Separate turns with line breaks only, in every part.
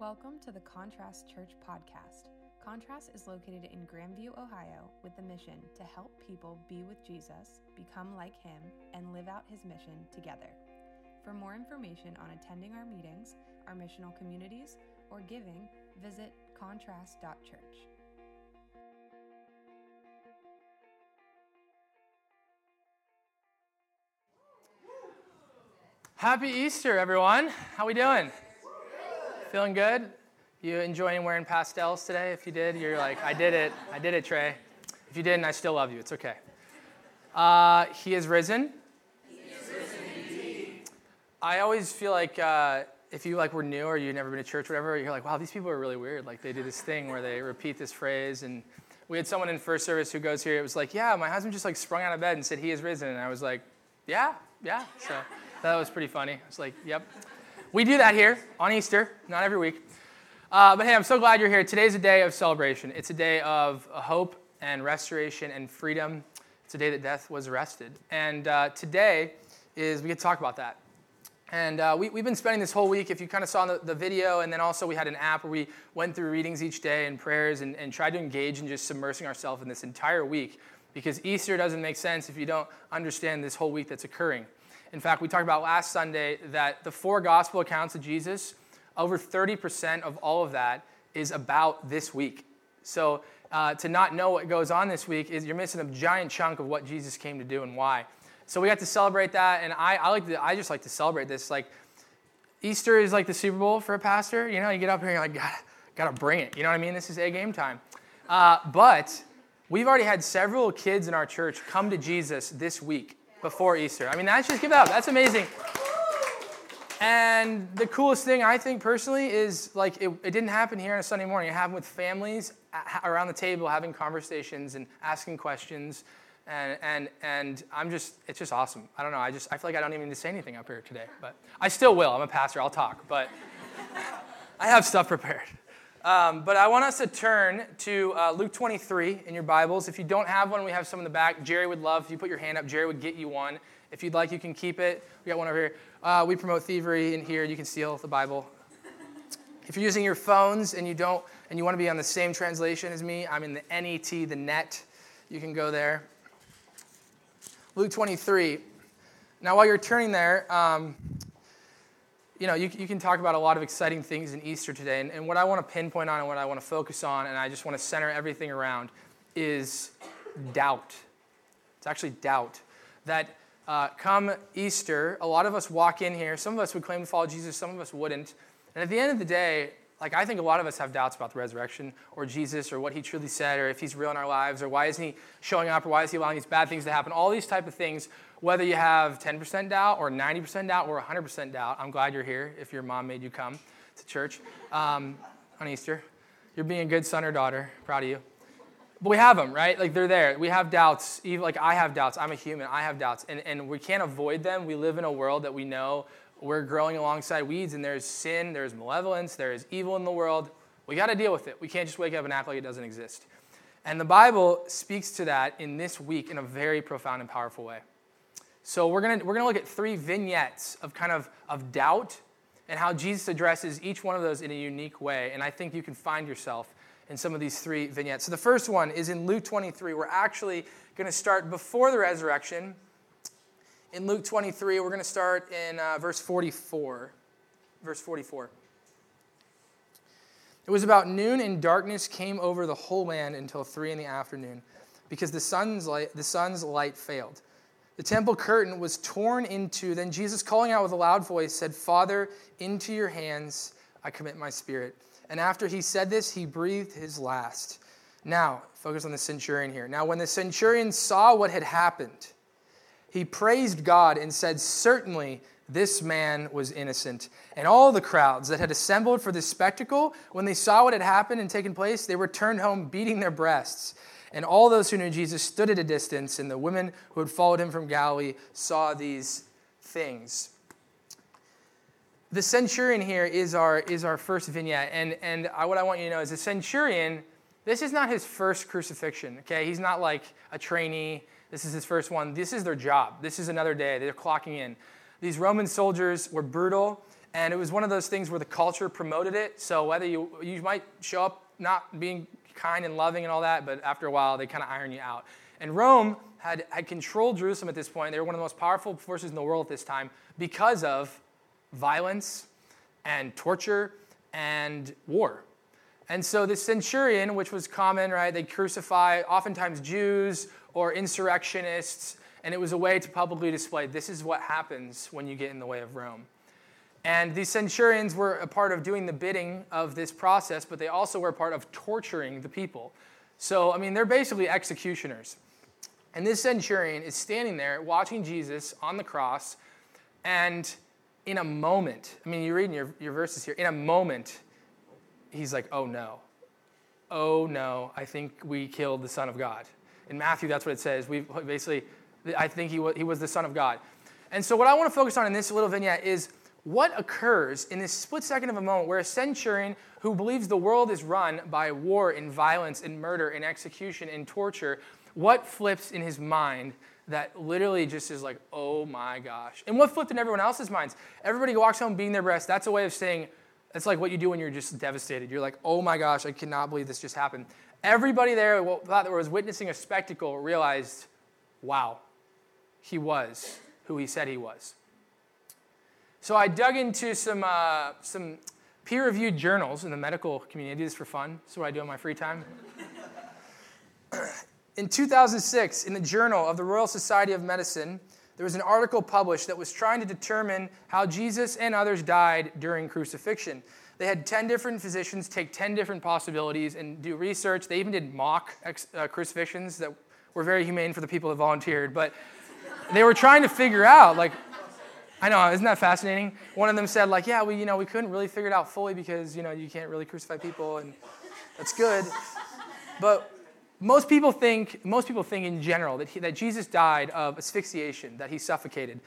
Welcome to the Contrast Church podcast. Contrast is located in Grandview, Ohio, with the mission to help people be with Jesus, become like him, and live out his mission together. For more information on attending our meetings, our missional communities, or giving, visit contrast.church.
Happy Easter, everyone. How we doing? Feeling good? You enjoying wearing pastels today? If you did, you're like, I did it. I did it, Trey. If you didn't, I still love you. It's okay. Uh, he is risen.
He is risen indeed.
I always feel like uh, if you like were new or you've never been to church, or whatever, you're like, wow, these people are really weird. Like they do this thing where they repeat this phrase. And we had someone in first service who goes here. It was like, yeah, my husband just like sprung out of bed and said he is risen, and I was like, yeah, yeah. So that was pretty funny. I was like, yep. We do that here on Easter, not every week. Uh, but hey, I'm so glad you're here. Today's a day of celebration. It's a day of hope and restoration and freedom. It's a day that death was arrested. And uh, today is, we get to talk about that. And uh, we, have been spending this whole week, if you kind of saw the, the, video, and then also we had an app where we went through readings each day and prayers and, and tried to engage in just submersing ourselves in this entire week because Easter doesn't make sense if you don't understand this whole week that's occurring. In fact, we talked about last Sunday that the four gospel accounts of Jesus, over 30% of all of that is about this week. So uh, to not know what goes on this week is you're missing a giant chunk of what Jesus came to do and why. So we got to celebrate that, and I, I like to, I just like to celebrate this. Like Easter is like the Super Bowl for a pastor. You know, you get up here and you're like, gotta, gotta bring it. You know what I mean? This is a game time. Uh, but we've already had several kids in our church come to Jesus this week before Easter. I mean, that's just give it up. That's amazing. And the coolest thing I think personally is like it, it, didn't happen here on a Sunday morning. It happened with families around the table having conversations and asking questions. And, and, and I'm just, it's just awesome. I don't know. I just, I feel like I don't even need to say anything up here today, but I still will. I'm a pastor. I'll talk, but I have stuff prepared. Um, but I want us to turn to uh, Luke 23 in your Bibles. If you don't have one, we have some in the back. Jerry would love if you put your hand up. Jerry would get you one. If you'd like, you can keep it. We got one over here. Uh, we promote thievery in here. You can steal the Bible. If you're using your phones and you don't, and you want to be on the same translation as me, I'm in the NET, the net. You can go there. Luke 23. Now, while you're turning there, um, you know, you, you can talk about a lot of exciting things in Easter today. And, and what I want to pinpoint on and what I want to focus on, and I just want to center everything around, is doubt. It's actually doubt. That uh, come Easter, a lot of us walk in here. Some of us would claim to follow Jesus, some of us wouldn't. And at the end of the day, like I think a lot of us have doubts about the resurrection or Jesus or what he truly said or if he's real in our lives or why isn't he showing up or why is he allowing these bad things to happen. All these type of things whether you have 10% doubt or 90% doubt or 100% doubt, I'm glad you're here if your mom made you come to church um, on Easter. You're being a good son or daughter. Proud of you. But we have them, right? Like they're there. We have doubts. Even like I have doubts. I'm a human. I have doubts. And, and we can't avoid them. We live in a world that we know we're growing alongside weeds and there's sin, there's malevolence, there is evil in the world. We got to deal with it. We can't just wake up and act like it doesn't exist. And the Bible speaks to that in this week in a very profound and powerful way. So we're going we're gonna look at three vignettes of kind of, of doubt and how Jesus addresses each one of those in a unique way. And I think you can find yourself in some of these three vignettes. So the first one is in Luke 23. We're actually going to start before the resurrection. In Luke 23, we're going to start in uh, verse 44. Verse 44. It was about noon, and darkness came over the whole land until three in the afternoon, because the sun's light, the sun's light failed. The temple curtain was torn into. Then Jesus, calling out with a loud voice, said, Father, into your hands I commit my spirit. And after he said this, he breathed his last. Now, focus on the centurion here. Now, when the centurion saw what had happened, he praised God and said, Certainly this man was innocent. And all the crowds that had assembled for this spectacle, when they saw what had happened and taken place, they returned home beating their breasts. And all those who knew Jesus stood at a distance, and the women who had followed him from Galilee saw these things. The centurion here is our, is our first vignette. And, and I, what I want you to know is the centurion, this is not his first crucifixion, okay? He's not like a trainee. This is his first one. This is their job. This is another day. They're clocking in. These Roman soldiers were brutal, And it was one of those things where the culture promoted it. So whether you, you might show up not being kind and loving and all that, but after a while, they kind of iron you out. And Rome had, had controlled Jerusalem at this point. They were one of the most powerful forces in the world at this time because of violence and torture and war. And so the centurion, which was common, right, they crucify oftentimes Jews or insurrectionists, and it was a way to publicly display this is what happens when you get in the way of Rome. And these centurions were a part of doing the bidding of this process, but they also were a part of torturing the people. So, I mean, they're basically executioners. And this centurion is standing there watching Jesus on the cross, and in a moment, I mean, you're reading your, your verses here, in a moment, he's like, oh no. Oh no, I think we killed the Son of God. In Matthew, that's what it says. We basically, I think he was, he was the Son of God. And so, what I want to focus on in this little vignette is what occurs in this split second of a moment where a centurion who believes the world is run by war and violence and murder and execution and torture, what flips in his mind that literally just is like, oh my gosh. And what flipped in everyone else's minds? Everybody walks home beating their breast. That's a way of saying, it's like what you do when you're just devastated. You're like, oh my gosh, I cannot believe this just happened. Everybody there thought that was witnessing a spectacle realized, wow, he was who he said he was. So I dug into some, uh, some peer reviewed journals in the medical community. I do this for fun. This is what I do in my free time. in 2006, in the Journal of the Royal Society of Medicine, there was an article published that was trying to determine how Jesus and others died during crucifixion. They had 10 different physicians take 10 different possibilities and do research. They even did mock ex- uh, crucifixions that were very humane for the people that volunteered. But they were trying to figure out, like, I know, isn't that fascinating? One of them said, like, yeah, we, you know, we couldn't really figure it out fully because, you know, you can't really crucify people, and that's good. But most people think, most people think in general that, he, that Jesus died of asphyxiation, that he suffocated.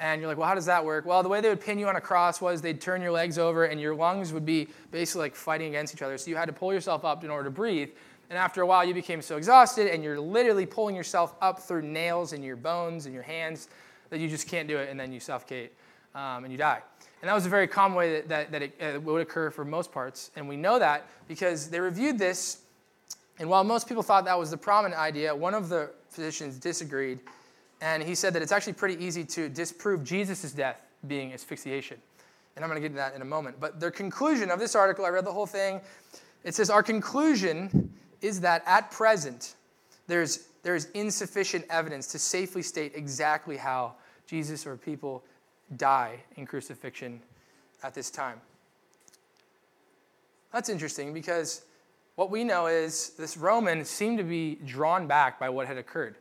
And you're like, well, how does that work? Well, the way they would pin you on a cross was they'd turn your legs over and your lungs would be basically like fighting against each other. So you had to pull yourself up in order to breathe. And after a while, you became so exhausted and you're literally pulling yourself up through nails in your bones and your hands that you just can't do it, and then you suffocate um, and you die. And that was a very common way that, that, that it uh, would occur for most parts. And we know that because they reviewed this, and while most people thought that was the prominent idea, one of the physicians disagreed. And he said that it's actually pretty easy to disprove Jesus' death being asphyxiation. And I'm going to get to that in a moment. But their conclusion of this article, I read the whole thing. It says, Our conclusion is that at present, there's, there's insufficient evidence to safely state exactly how Jesus or people die in crucifixion at this time. That's interesting because what we know is this Roman seemed to be drawn back by what had occurred.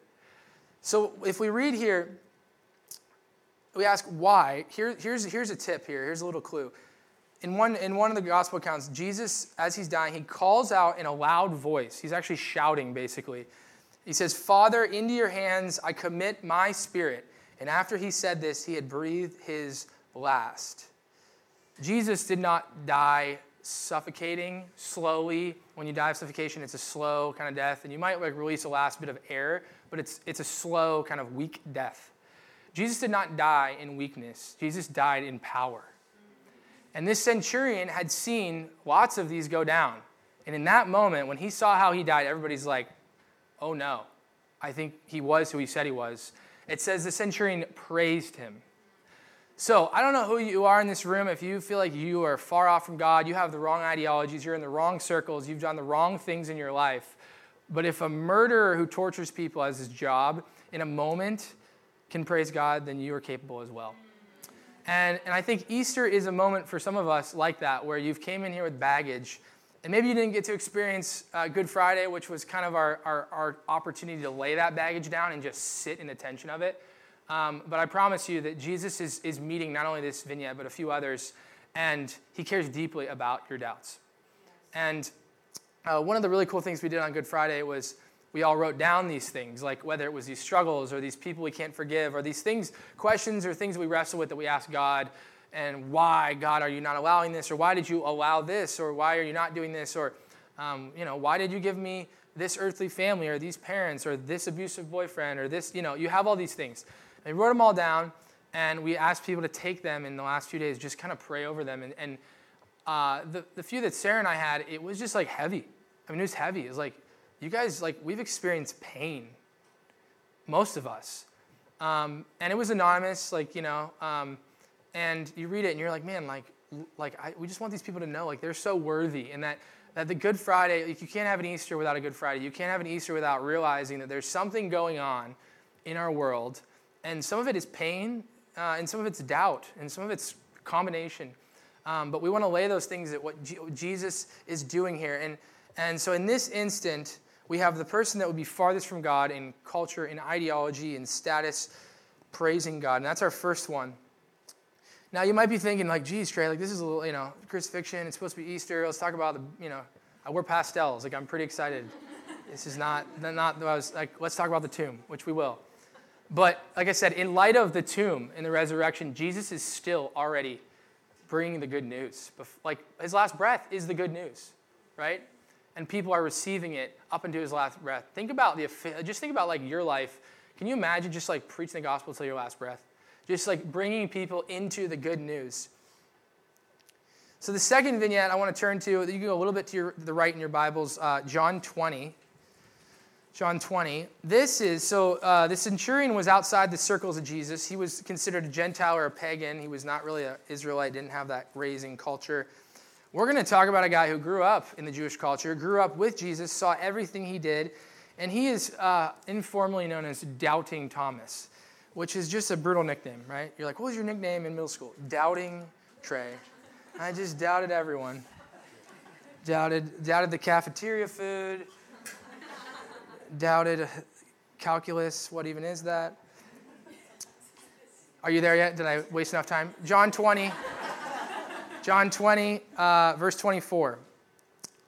So if we read here, we ask why. Here, here's, here's a tip here. Here's a little clue. In one, in one of the gospel accounts, Jesus, as he's dying, he calls out in a loud voice. He's actually shouting, basically. He says, Father, into your hands I commit my spirit. And after he said this, he had breathed his last. Jesus did not die suffocating slowly. When you die of suffocation, it's a slow kind of death, and you might like release a last bit of air, but it's, it's a slow, kind of weak death. Jesus did not die in weakness, Jesus died in power. And this centurion had seen lots of these go down. And in that moment, when he saw how he died, everybody's like, oh no, I think he was who he said he was. It says the centurion praised him. So I don't know who you are in this room. If you feel like you are far off from God, you have the wrong ideologies, you're in the wrong circles, you've done the wrong things in your life. But if a murderer who tortures people as his job in a moment can praise God, then you are capable as well. And, and I think Easter is a moment for some of us like that, where you've came in here with baggage and maybe you didn't get to experience uh, Good Friday, which was kind of our, our, our, opportunity to lay that baggage down and just sit in the tension of it. Um, but I promise you that Jesus is, is meeting not only this vignette, but a few others, and he cares deeply about your doubts. And uh, one of the really cool things we did on Good Friday was we all wrote down these things, like whether it was these struggles or these people we can't forgive or these things, questions or things we wrestle with that we ask God and why, God, are you not allowing this? Or why did you allow this? Or why are you not doing this? Or, um, you know, why did you give me this earthly family or these parents or this abusive boyfriend or this, you know, you have all these things. And we wrote them all down. And we asked people to take them in the last few days, just kind of pray over them. And, and uh, the, the few that Sarah and I had, it was just like heavy. I mean, it was heavy. It was like, you guys, like, we've experienced pain, most of us. Um, and it was anonymous, like, you know, um, and you read it and you're like, man, like, like I, we just want these people to know, like, they're so worthy and that, that the Good Friday, like, you can't have an Easter without a Good Friday. You can't have an Easter without realizing that there's something going on in our world. And some of it is pain, uh, and some of it's doubt, and some of it's combination. Um, but we want to lay those things at what G- Jesus is doing here. And, and so in this instant, we have the person that would be farthest from God in culture, in ideology, in status, praising God. And that's our first one. Now you might be thinking, like, geez, Trey, like this is a little, you know, crucifixion. It's supposed to be Easter. Let's talk about the, you know, uh, I wear pastels. Like I'm pretty excited. this is not, not. I was like, let's talk about the tomb, which we will. But like I said, in light of the tomb and the resurrection, Jesus is still already bringing the good news. Like his last breath is the good news, right? And people are receiving it up into his last breath. Think about the just think about like your life. Can you imagine just like preaching the gospel till your last breath? Just like bringing people into the good news. So the second vignette I want to turn to, you can go a little bit to your, the right in your Bibles, uh, John 20. John 20. This is, so uh, the centurion was outside the circles of Jesus. He was considered a Gentile or a pagan. He was not really an Israelite, didn't have that raising culture. We're going to talk about a guy who grew up in the Jewish culture, grew up with Jesus, saw everything he did, and he is uh, informally known as Doubting Thomas, which is just a brutal nickname, right? You're like, what was your nickname in middle school? Doubting Trey. I just doubted everyone. Doubted, doubted the cafeteria food doubted calculus. What even is that? Are you there yet? Did I waste enough time? John 20. John 20, uh, verse 24.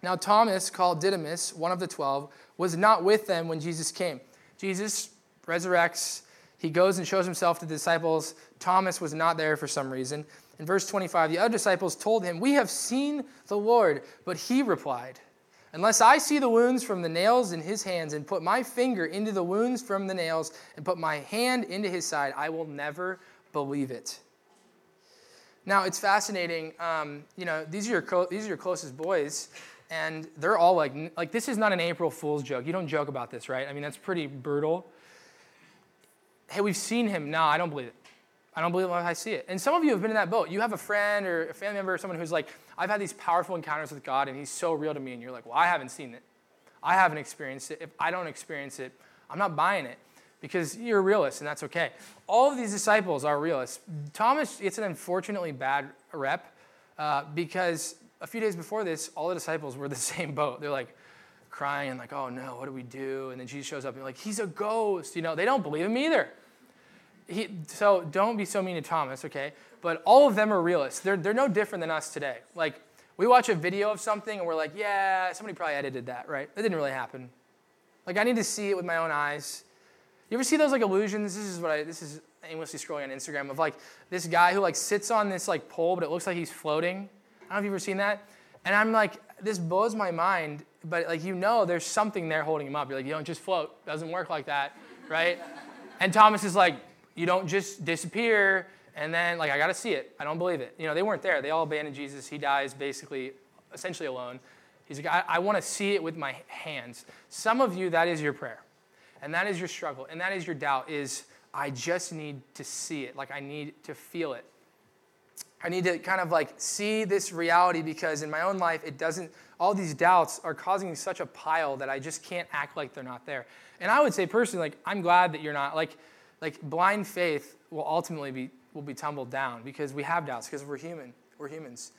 Now, Thomas, called Didymus, one of the twelve, was not with them when Jesus came. Jesus resurrects. He goes and shows himself to the disciples. Thomas was not there for some reason. In verse 25, the other disciples told him, We have seen the Lord. But he replied, Unless I see the wounds from the nails in his hands and put my finger into the wounds from the nails and put my hand into his side, I will never believe it. Now, it's fascinating. Um, you know, these are, your, these are your closest boys, and they're all like, like, this is not an April Fool's joke. You don't joke about this, right? I mean, that's pretty brutal. Hey, we've seen him. No, I don't believe it. I don't believe it I see it. And some of you have been in that boat. You have a friend or a family member or someone who's like, I've had these powerful encounters with God and he's so real to me. And you're like, well, I haven't seen it. I haven't experienced it. If I don't experience it, I'm not buying it because you're a realist and that's okay. All of these disciples are realists. Thomas gets an unfortunately bad rep uh, because a few days before this, all the disciples were the same boat. They're like crying like, oh no, what do we do? And then Jesus shows up and like, he's a ghost. You know, they don't believe him either. He, so don't be so mean to Thomas, okay? But all of them are realists. They're, they're no different than us today. Like, we watch a video of something and we're like, yeah, somebody probably edited that, right? That didn't really happen. Like, I need to see it with my own eyes. You ever see those like illusions? This is what I, this is aimlessly scrolling on Instagram of like this guy who like sits on this like pole, but it looks like he's floating. I don't know if you've ever seen that. And I'm like, this blows my mind, but like, you know, there's something there holding him up. You're like, you don't just float. Doesn't work like that, right? And Thomas is like, you don't just disappear and then, like, I got to see it. I don't believe it. You know, they weren't there. They all abandoned Jesus. He dies basically, essentially alone. He's like, I, I want to see it with my hands. Some of you, that is your prayer. And that is your struggle. And that is your doubt is, I just need to see it. Like, I need to feel it. I need to kind of like see this reality because in my own life, it doesn't, all these doubts are causing such a pile that I just can't act like they're not there. And I would say personally, like, I'm glad that you're not, like, like blind faith will ultimately be will be tumbled down because we have doubts because we're human we're humans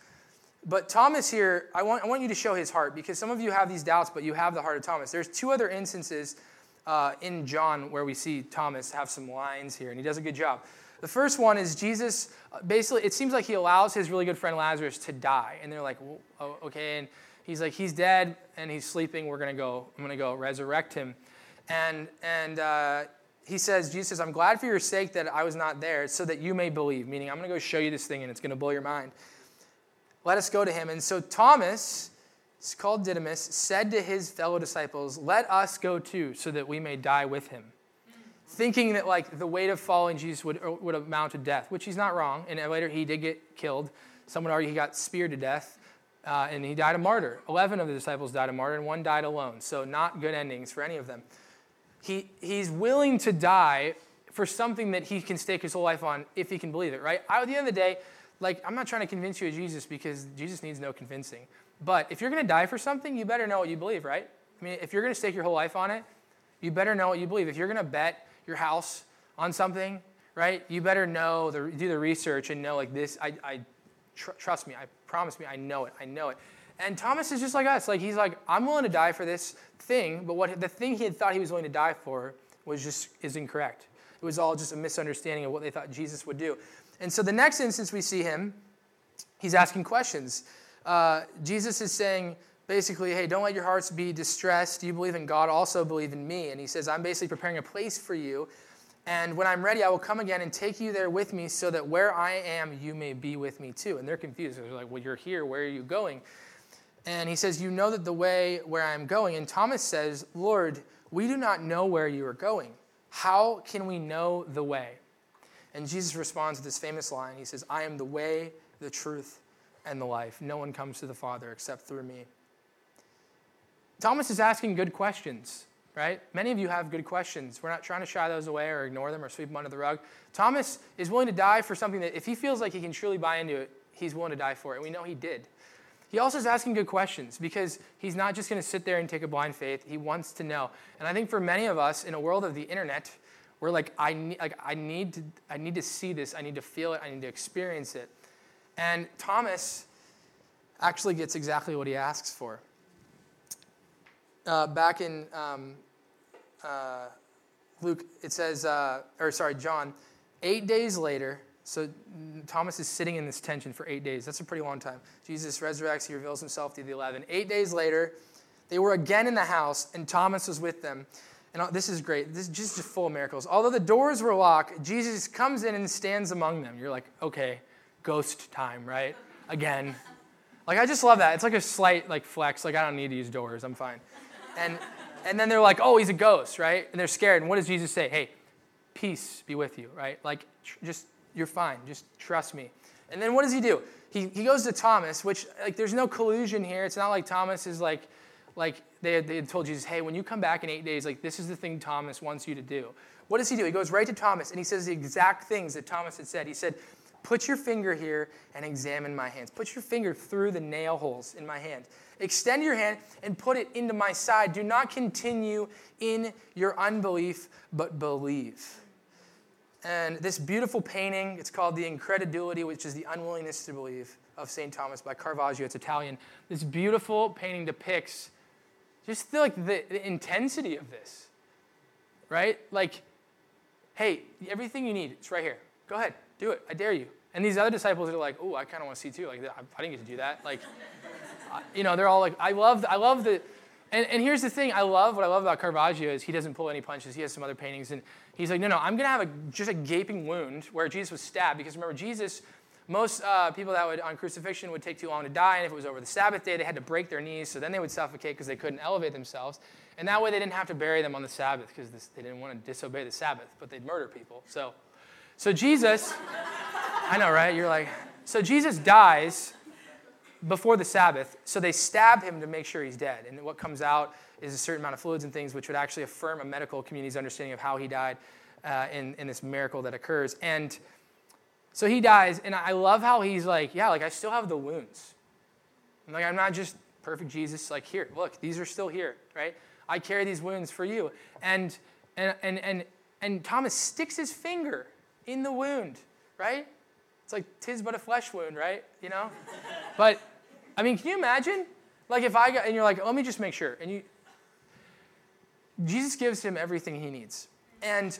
but thomas here I want, I want you to show his heart because some of you have these doubts but you have the heart of thomas there's two other instances uh, in john where we see thomas have some lines here and he does a good job the first one is jesus uh, basically it seems like he allows his really good friend lazarus to die and they're like oh, okay and he's like he's dead and he's sleeping we're going to go i'm going to go resurrect him and and uh, he says, Jesus says, I'm glad for your sake that I was not there so that you may believe, meaning I'm going to go show you this thing and it's going to blow your mind. Let us go to him. And so Thomas, it's called Didymus, said to his fellow disciples, Let us go too so that we may die with him. thinking that like the weight of following Jesus would, would amount to death, which he's not wrong. And later he did get killed. Someone would argue he got speared to death. Uh, and he died a martyr. Eleven of the disciples died a martyr, and one died alone. So, not good endings for any of them. He, he's willing to die for something that he can stake his whole life on if he can believe it, right? I, at the end of the day, like, I'm not trying to convince you of Jesus because Jesus needs no convincing. But if you're going to die for something, you better know what you believe, right? I mean, if you're going to stake your whole life on it, you better know what you believe. If you're going to bet your house on something, right, you better know, the, do the research and know, like, this, I, I tr- trust me, I promise me, I know it, I know it. And Thomas is just like us. Like, he's like, I'm willing to die for this thing, but what the thing he had thought he was willing to die for was just, is incorrect. It was all just a misunderstanding of what they thought Jesus would do. And so the next instance we see him, he's asking questions. Uh, Jesus is saying, basically, hey, don't let your hearts be distressed. You believe in God, also believe in me. And he says, I'm basically preparing a place for you. And when I'm ready, I will come again and take you there with me so that where I am, you may be with me too. And they're confused. They're like, well, you're here. Where are you going? And he says, You know that the way where I am going. And Thomas says, Lord, we do not know where you are going. How can we know the way? And Jesus responds with this famous line He says, I am the way, the truth, and the life. No one comes to the Father except through me. Thomas is asking good questions, right? Many of you have good questions. We're not trying to shy those away or ignore them or sweep them under the rug. Thomas is willing to die for something that, if he feels like he can truly buy into it, he's willing to die for it. And we know he did. He also is asking good questions because he's not just going to sit there and take a blind faith. He wants to know. And I think for many of us in a world of the internet, we're like, I need, like, I need, to, I need to see this. I need to feel it. I need to experience it. And Thomas actually gets exactly what he asks for. Uh, back in um, uh, Luke, it says, uh, or sorry, John, eight days later, so Thomas is sitting in this tension for eight days. That's a pretty long time. Jesus resurrects, he reveals himself to the 11. Eight days later, they were again in the house, and Thomas was with them. And this is great. This is just full of miracles. Although the doors were locked, Jesus comes in and stands among them. You're like, okay, ghost time, right? Again. Like I just love that. It's like a slight like flex. Like I don't need to use doors. I'm fine. And and then they're like, oh, he's a ghost, right? And they're scared. And what does Jesus say? Hey, peace be with you, right? Like just you're fine. Just trust me. And then what does he do? He, he goes to Thomas, which, like, there's no collusion here. It's not like Thomas is like, like they had, they had told Jesus, hey, when you come back in eight days, like, this is the thing Thomas wants you to do. What does he do? He goes right to Thomas and he says the exact things that Thomas had said. He said, Put your finger here and examine my hands. Put your finger through the nail holes in my hand. Extend your hand and put it into my side. Do not continue in your unbelief, but believe. And this beautiful painting, it's called The Incredulity, which is the unwillingness to believe, of St. Thomas by Caravaggio. It's Italian. This beautiful painting depicts just the, like the, the intensity of this, right? Like, hey, everything you need, it's right here. Go ahead, do it. I dare you. And these other disciples are like, oh, I kind of want to see too. Like, I didn't get to do that. Like, you know, they're all like, I love, I love the, and, and here's the thing I love, what I love about Caravaggio is he doesn't pull any punches. He has some other paintings. And he's like, no, no, I'm going to have a, just a gaping wound where Jesus was stabbed. Because remember, Jesus, most uh, people that would, on crucifixion would take too long to die. And if it was over the Sabbath day, they had to break their knees. So then they would suffocate because they couldn't elevate themselves. And that way they didn't have to bury them on the Sabbath because they didn't want to disobey the Sabbath, but they'd murder people. So, so Jesus, I know, right? You're like, so Jesus dies before the Sabbath, so they stab him to make sure he's dead. And what comes out is a certain amount of fluids and things, which would actually affirm a medical community's understanding of how he died uh, in, in this miracle that occurs. And so he dies, and I love how he's like, yeah, like I still have the wounds. I'm like, I'm not just perfect Jesus. Like, here, look, these are still here, right? I carry these wounds for you. And and and and and Thomas sticks his finger in the wound, right? It's like tis but a flesh wound, right? You know? but I mean, can you imagine? Like if I got, and you're like, let me just make sure. And you, Jesus gives him everything he needs. And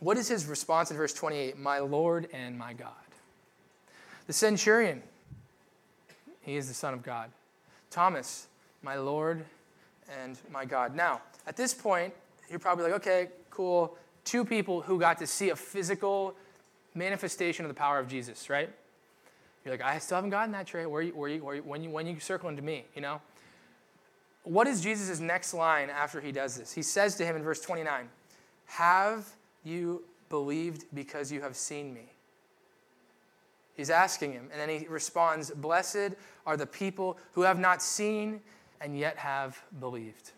what is his response in verse 28? My Lord and my God. The centurion, he is the Son of God. Thomas, my Lord and my God. Now, at this point, you're probably like, okay, cool. Two people who got to see a physical manifestation of the power of Jesus, right? You're like, I still haven't gotten that Trey. Where you, where you, where you, when, you, when you circle into me, you know? What is Jesus' next line after he does this? He says to him in verse 29, Have you believed because you have seen me? He's asking him, and then he responds, Blessed are the people who have not seen and yet have believed.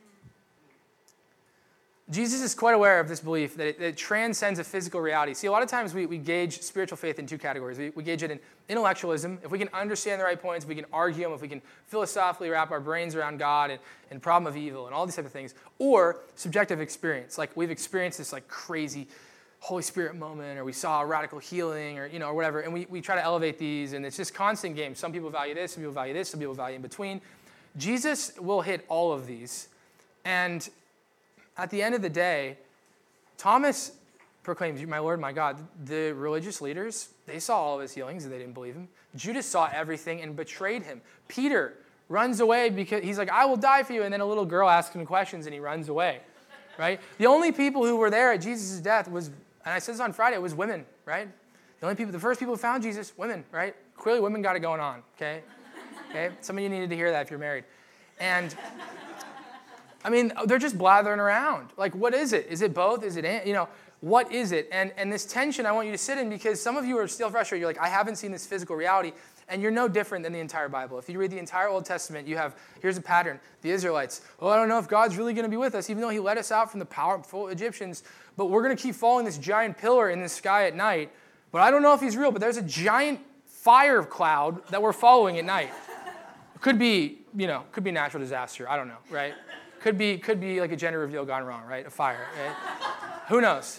Jesus is quite aware of this belief that it, that it, transcends a physical reality. See, a lot of times we, we gauge spiritual faith in two categories. We, we gauge it in intellectualism. If we can understand the right points, if we can argue them, if we can philosophically wrap our brains around God and, and problem of evil and all these type of things, or subjective experience. Like we've experienced this like crazy Holy Spirit moment, or we saw a radical healing, or you know, or whatever, and we, we try to elevate these, and it's just constant game. Some people value this, some people value this, some people value in between. Jesus will hit all of these. And at the end of the day, Thomas proclaims, My Lord, my God. The religious leaders, they saw all of his healings and they didn't believe him. Judas saw everything and betrayed him. Peter runs away because he's like, I will die for you. And then a little girl asks him questions and he runs away, right? The only people who were there at Jesus' death was, and I said this on Friday, it was women, right? The only people, the first people who found Jesus, women, right? Clearly women got it going on, okay? Okay? Some of you needed to hear that if you're married. And I mean, they're just blathering around. Like, what is it? Is it both? Is it, you know, what is it? And, and this tension I want you to sit in because some of you are still frustrated. You're like, I haven't seen this physical reality. And you're no different than the entire Bible. If you read the entire Old Testament, you have, here's a pattern. The Israelites, oh, I don't know if God's really going to be with us, even though he led us out from the powerful Egyptians. But we're going to keep following this giant pillar in the sky at night. But I don't know if he's real, but there's a giant fire cloud that we're following at night. It could be, you know, could be natural disaster. I don't know, right? Could be, could be like a gender reveal gone wrong, right? A fire, right? Who knows?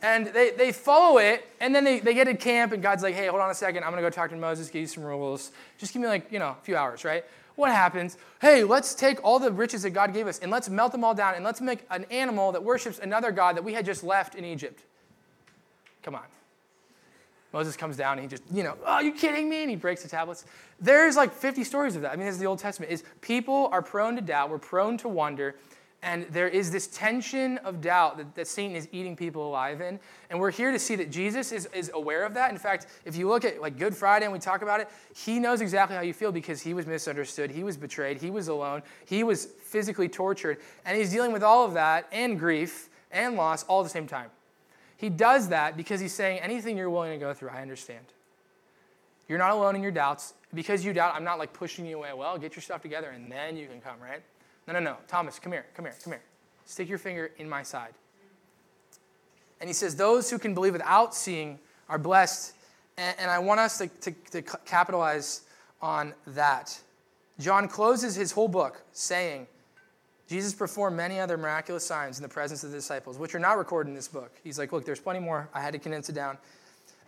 And they, they follow it, and then they, they get to camp, and God's like, hey, hold on a second. I'm going to go talk to Moses, give you some rules. Just give me, like, you know, a few hours, right? What happens? Hey, let's take all the riches that God gave us, and let's melt them all down, and let's make an animal that worships another God that we had just left in Egypt. Come on. Moses comes down and he just, you know, oh, are you kidding me? And he breaks the tablets. There's like 50 stories of that. I mean, this is the Old Testament. Is people are prone to doubt, we're prone to wonder, and there is this tension of doubt that, that Satan is eating people alive in. And we're here to see that Jesus is, is aware of that. In fact, if you look at like Good Friday and we talk about it, he knows exactly how you feel because he was misunderstood, he was betrayed, he was alone, he was physically tortured, and he's dealing with all of that and grief and loss all at the same time. He does that because he's saying, anything you're willing to go through, I understand. You're not alone in your doubts. Because you doubt, I'm not like pushing you away. Well, get your stuff together and then you can come, right? No, no, no. Thomas, come here, come here, come here. Stick your finger in my side. And he says, Those who can believe without seeing are blessed. And, and I want us to, to, to capitalize on that. John closes his whole book saying, Jesus performed many other miraculous signs in the presence of the disciples, which are not recorded in this book. He's like, look, there's plenty more. I had to condense it down.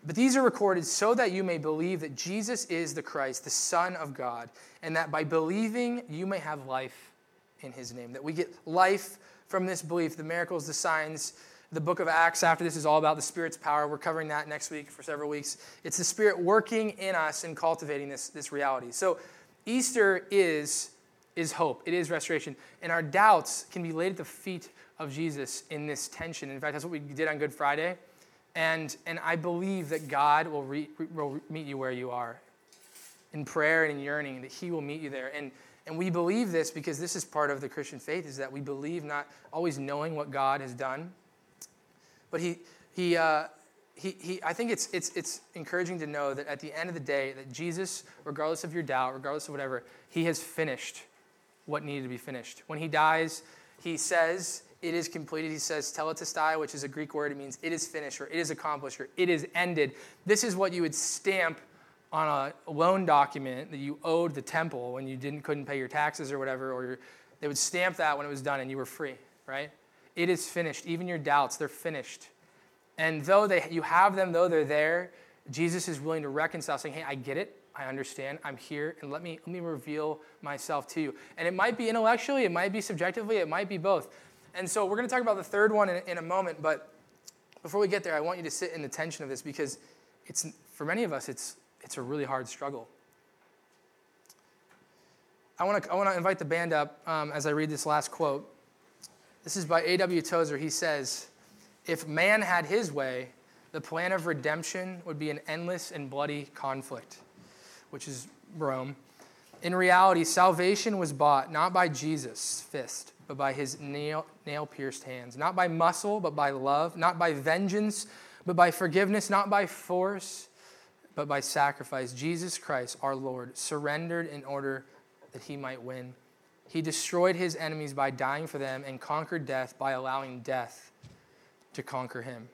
But these are recorded so that you may believe that Jesus is the Christ, the Son of God, and that by believing you may have life in his name. That we get life from this belief, the miracles, the signs. The book of Acts after this is all about the Spirit's power. We're covering that next week for several weeks. It's the Spirit working in us and cultivating this, this reality. So Easter is is hope, it is restoration. And our doubts can be laid at the feet of Jesus in this tension. In fact, that's what we did on Good Friday. And, and I believe that God will, re, will meet you where you are in prayer and in yearning, that He will meet you there. And, and we believe this because this is part of the Christian faith, is that we believe not always knowing what God has done, but He, he, uh, he, he, I think it's, it's, it's encouraging to know that at the end of the day, that Jesus, regardless of your doubt, regardless of whatever, He has finished what needed to be finished. When he dies, he says, It is completed. He says, tetelestai, which is a Greek word. It means it is finished, or it is accomplished, or it is ended. This is what you would stamp on a loan document that you owed the temple when you didn't couldn't pay your taxes or whatever, or they would stamp that when it was done and you were free, right? It is finished. Even your doubts, they're finished. And though they, you have them, though they're there, Jesus is willing to reconcile, saying, Hey, I get it. I understand. I'm here, and let me, let me reveal myself to you. And it might be intellectually, it might be subjectively, it might be both. And so we're going to talk about the third one in, in a moment, but before we get there, I want you to sit in the tension of this because it's, for many of us, it's, it's a really hard struggle. I want to I want to invite the band up um, as I read this last quote. This is by A.W. Tozer. He says, If man had his way, the plan of redemption would be an endless and bloody conflict which is Rome. In reality, salvation was bought not by Jesus' fist, but by his nail, pierced hands. Not by muscle, but by love. Not by vengeance, but by forgiveness. Not by force, but by sacrifice. Jesus Christ, our Lord, surrendered in order that he might win. He destroyed his enemies by dying for them and conquered death by allowing death to conquer him.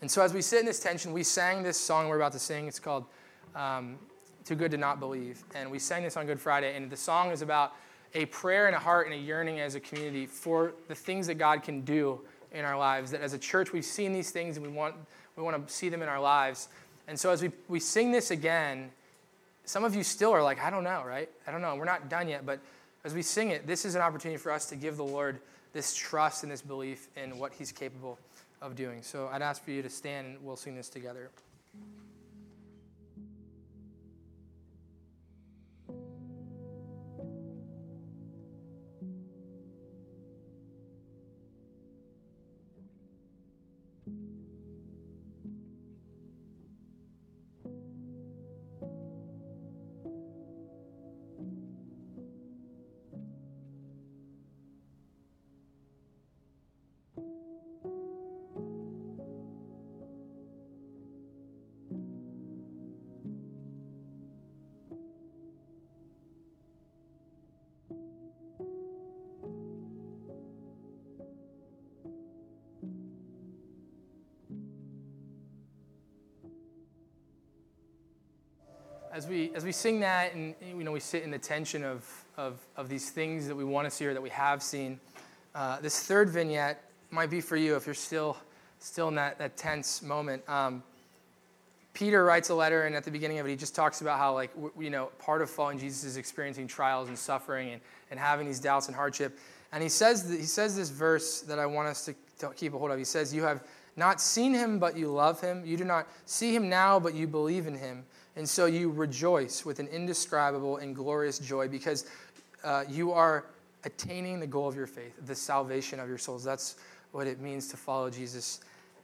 And so, as we sit in this tension, we sang this song we're about to sing. It's called um, Too Good to Not Believe. And we sang this on Good Friday. And the song is about a prayer and a heart and a yearning as a community for the things that God can do in our lives. That as a church, we've seen these things and we want, we want to see them in our lives. And so, as we, we sing this again, some of you still are like, I don't know, right? I don't know. We're not done yet. But as we sing it, this is an opportunity for us to give the Lord this trust and this belief in what He's capable of doing. So I'd ask for you to stand and we'll sing this together. As we as we sing that and you know we sit in the tension of of, of these things that we want to see or that we have seen uh, this third vignette might be for you if you're still still in that, that tense moment. Um, peter writes a letter and at the beginning of it he just talks about how like w- you know part of following jesus is experiencing trials and suffering and, and having these doubts and hardship. And he says he says this verse that i want us to, to keep a hold of. He says you have not seen him but you love him. You do not see him now but you believe in him and so you rejoice with an indescribable and glorious joy because uh, you are attaining the goal of your faith, the salvation of your souls. That's what it means to follow Jesus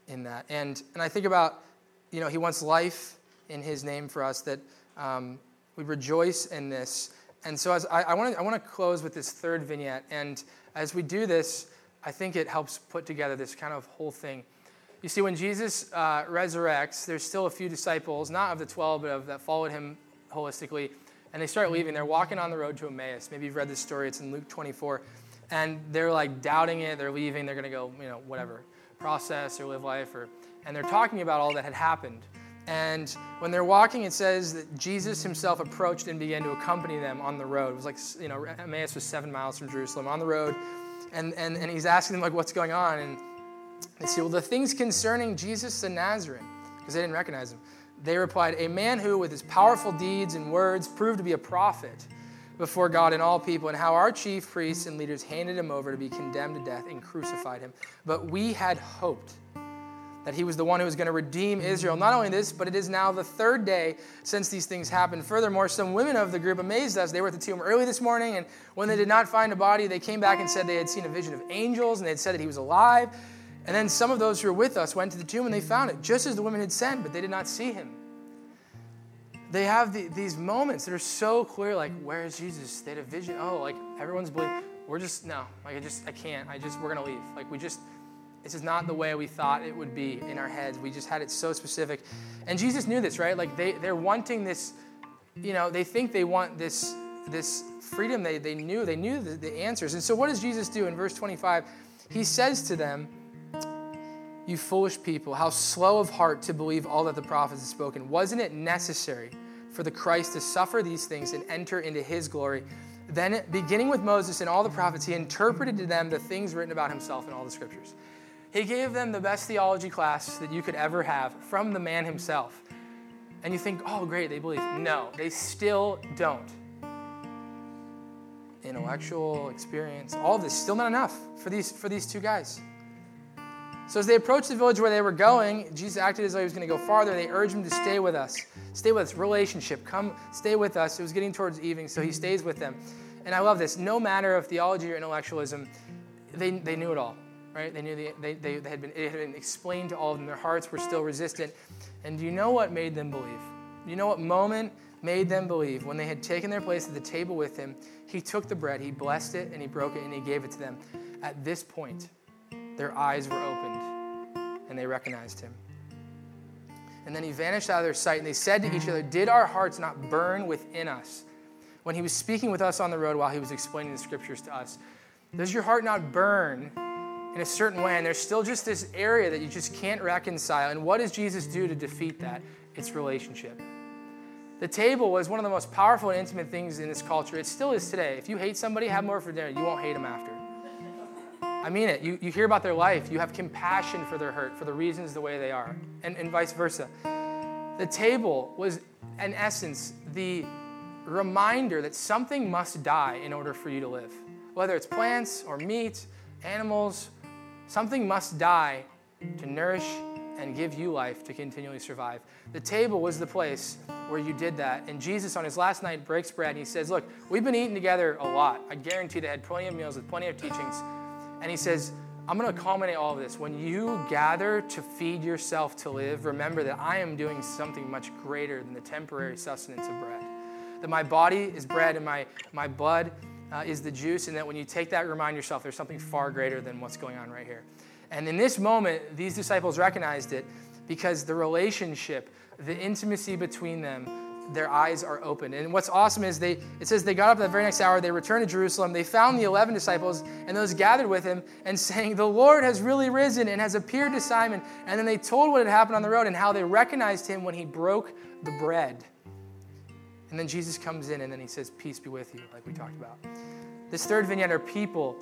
in that. And, and I think about, you know, he wants life in his name for us, that um, we rejoice in this. And so as I, I want to close with this third vignette. And as we do this, I think it helps put together this kind of whole thing. You see, when Jesus uh, resurrects, there's still a few disciples, not of the 12, but of that followed him holistically, and they start leaving. They're walking on the road to Emmaus. Maybe you've read this story, it's in Luke 24. And they're like doubting it, they're leaving, they're going to go, you know, whatever, process or live life. Or, and they're talking about all that had happened. And when they're walking, it says that Jesus himself approached and began to accompany them on the road. It was like, you know, Emmaus was seven miles from Jerusalem on the road. And, and, and he's asking them, like, what's going on? And they say, Well, the things concerning Jesus the Nazarene, because they didn't recognize him, they replied, A man who, with his powerful deeds and words, proved to be a prophet before God and all people, and how our chief priests and leaders handed him over to be condemned to death and crucified him. But we had hoped that he was the one who was going to redeem Israel. Not only this, but it is now the third day since these things happened. Furthermore, some women of the group amazed us. They were at the tomb early this morning, and when they did not find a body, they came back and said they had seen a vision of angels, and they had said that he was alive. And then some of those who were with us went to the tomb and they found it, just as the women had said, but they did not see him. They have the, these moments that are so clear, like, where is Jesus? They had a vision. Oh, like, everyone's believing. We're just, no, like, I just, I can't. I just, we're going to leave. Like, we just, this is not the way we thought it would be in our heads. We just had it so specific. And Jesus knew this, right? Like, they, they're wanting this, you know, they think they want this, this freedom. They, they knew, they knew the, the answers. And so what does Jesus do in verse 25? He says to them, you foolish people, how slow of heart to believe all that the prophets have spoken. Wasn't it necessary for the Christ to suffer these things and enter into his glory? Then, beginning with Moses and all the prophets, he interpreted to them the things written about himself in all the scriptures. He gave them the best theology class that you could ever have from the man himself. And you think, oh, great, they believe. No, they still don't. Intellectual experience, all of this, still not enough for these, for these two guys. So as they approached the village where they were going, Jesus acted as though he was going to go farther. They urged him to stay with us. Stay with us. Relationship. Come stay with us. It was getting towards evening, so he stays with them. And I love this. No matter of theology or intellectualism, they, they knew it all, right? They knew the, they, they, they had been, it had been explained to all of them. Their hearts were still resistant. And do you know what made them believe? You know what moment made them believe. When they had taken their place at the table with him, he took the bread, he blessed it, and he broke it, and he gave it to them. At this point, their eyes were opened, and they recognized him. And then he vanished out of their sight, and they said to each other, Did our hearts not burn within us when he was speaking with us on the road while he was explaining the scriptures to us? Does your heart not burn in a certain way? And there's still just this area that you just can't reconcile. And what does Jesus do to defeat that? It's relationship. The table was one of the most powerful and intimate things in this culture. It still is today. If you hate somebody, have more for dinner. You won't hate them after. I mean it. You, you hear about their life. You have compassion for their hurt, for the reasons the way they are, and, and vice versa. The table was, in essence, the reminder that something must die in order for you to live. Whether it's plants or meat, animals, something must die to nourish and give you life to continually survive. The table was the place where you did that. And Jesus, on his last night, breaks bread and he says, Look, we've been eating together a lot. I guarantee they had plenty of meals with plenty of teachings. And he says, I'm going to culminate all of this. When you gather to feed yourself to live, remember that I am doing something much greater than the temporary sustenance of bread. That my body is bread and my, my blood uh, is the juice, and that when you take that, remind yourself there's something far greater than what's going on right here. And in this moment, these disciples recognized it because the relationship, the intimacy between them, their eyes are open. And what's awesome is they it says they got up that very next hour, they returned to Jerusalem, they found the 11 disciples and those gathered with him and saying, "The Lord has really risen and has appeared to Simon." And then they told what had happened on the road and how they recognized him when he broke the bread. And then Jesus comes in and then he says, "Peace be with you," like we talked about. This third vignette are people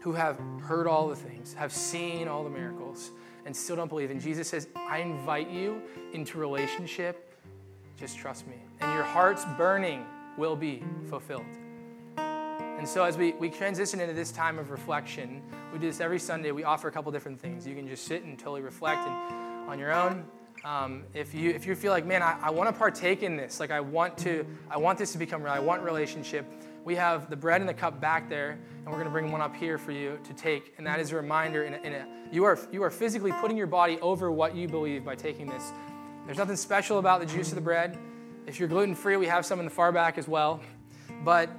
who have heard all the things, have seen all the miracles, and still don't believe. And Jesus says, I invite you into relationship. Just trust me. And your heart's burning will be fulfilled. And so, as we, we transition into this time of reflection, we do this every Sunday. We offer a couple different things. You can just sit and totally reflect and, on your own. Um, if you if you feel like, man, I, I want to partake in this, like I want to, I want this to become real. I want relationship we have the bread and the cup back there, and we're going to bring one up here for you to take. And that is a reminder in a, in a, you, are, you are physically putting your body over what you believe by taking this. There's nothing special about the juice of the bread. If you're gluten free, we have some in the far back as well. But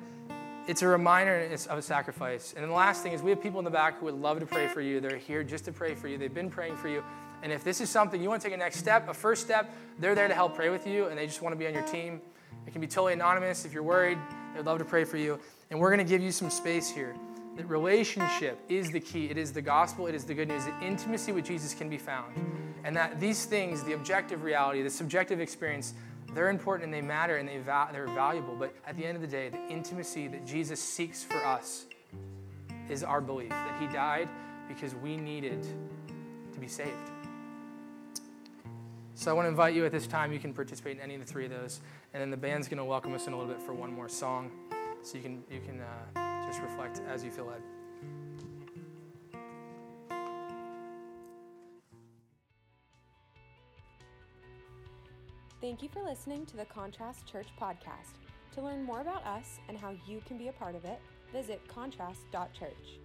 it's a reminder of a sacrifice. And the last thing is we have people in the back who would love to pray for you. They're here just to pray for you. They've been praying for you. And if this is something you want to take a next step, a first step, they're there to help pray with you and they just want to be on your team. It can be totally anonymous if you're worried. they'd love to pray for you. And we're going to give you some space here. That relationship is the key. It is the gospel. It is the good news. That intimacy with Jesus can be found. And that these things, the objective reality, the subjective experience, they're important and they matter and they va- they're valuable. But at the end of the day, the intimacy that Jesus seeks for us is our belief that he died because we needed to be saved. So I want to invite you at this time. You can participate in any of the three of those. And then the band's going to welcome us in a little bit for one more song. So you can, you can uh, just reflect as you feel led.
Thank you for listening to the Contrast Church podcast. To learn more about us and how you can be a part of it, visit contrast.church.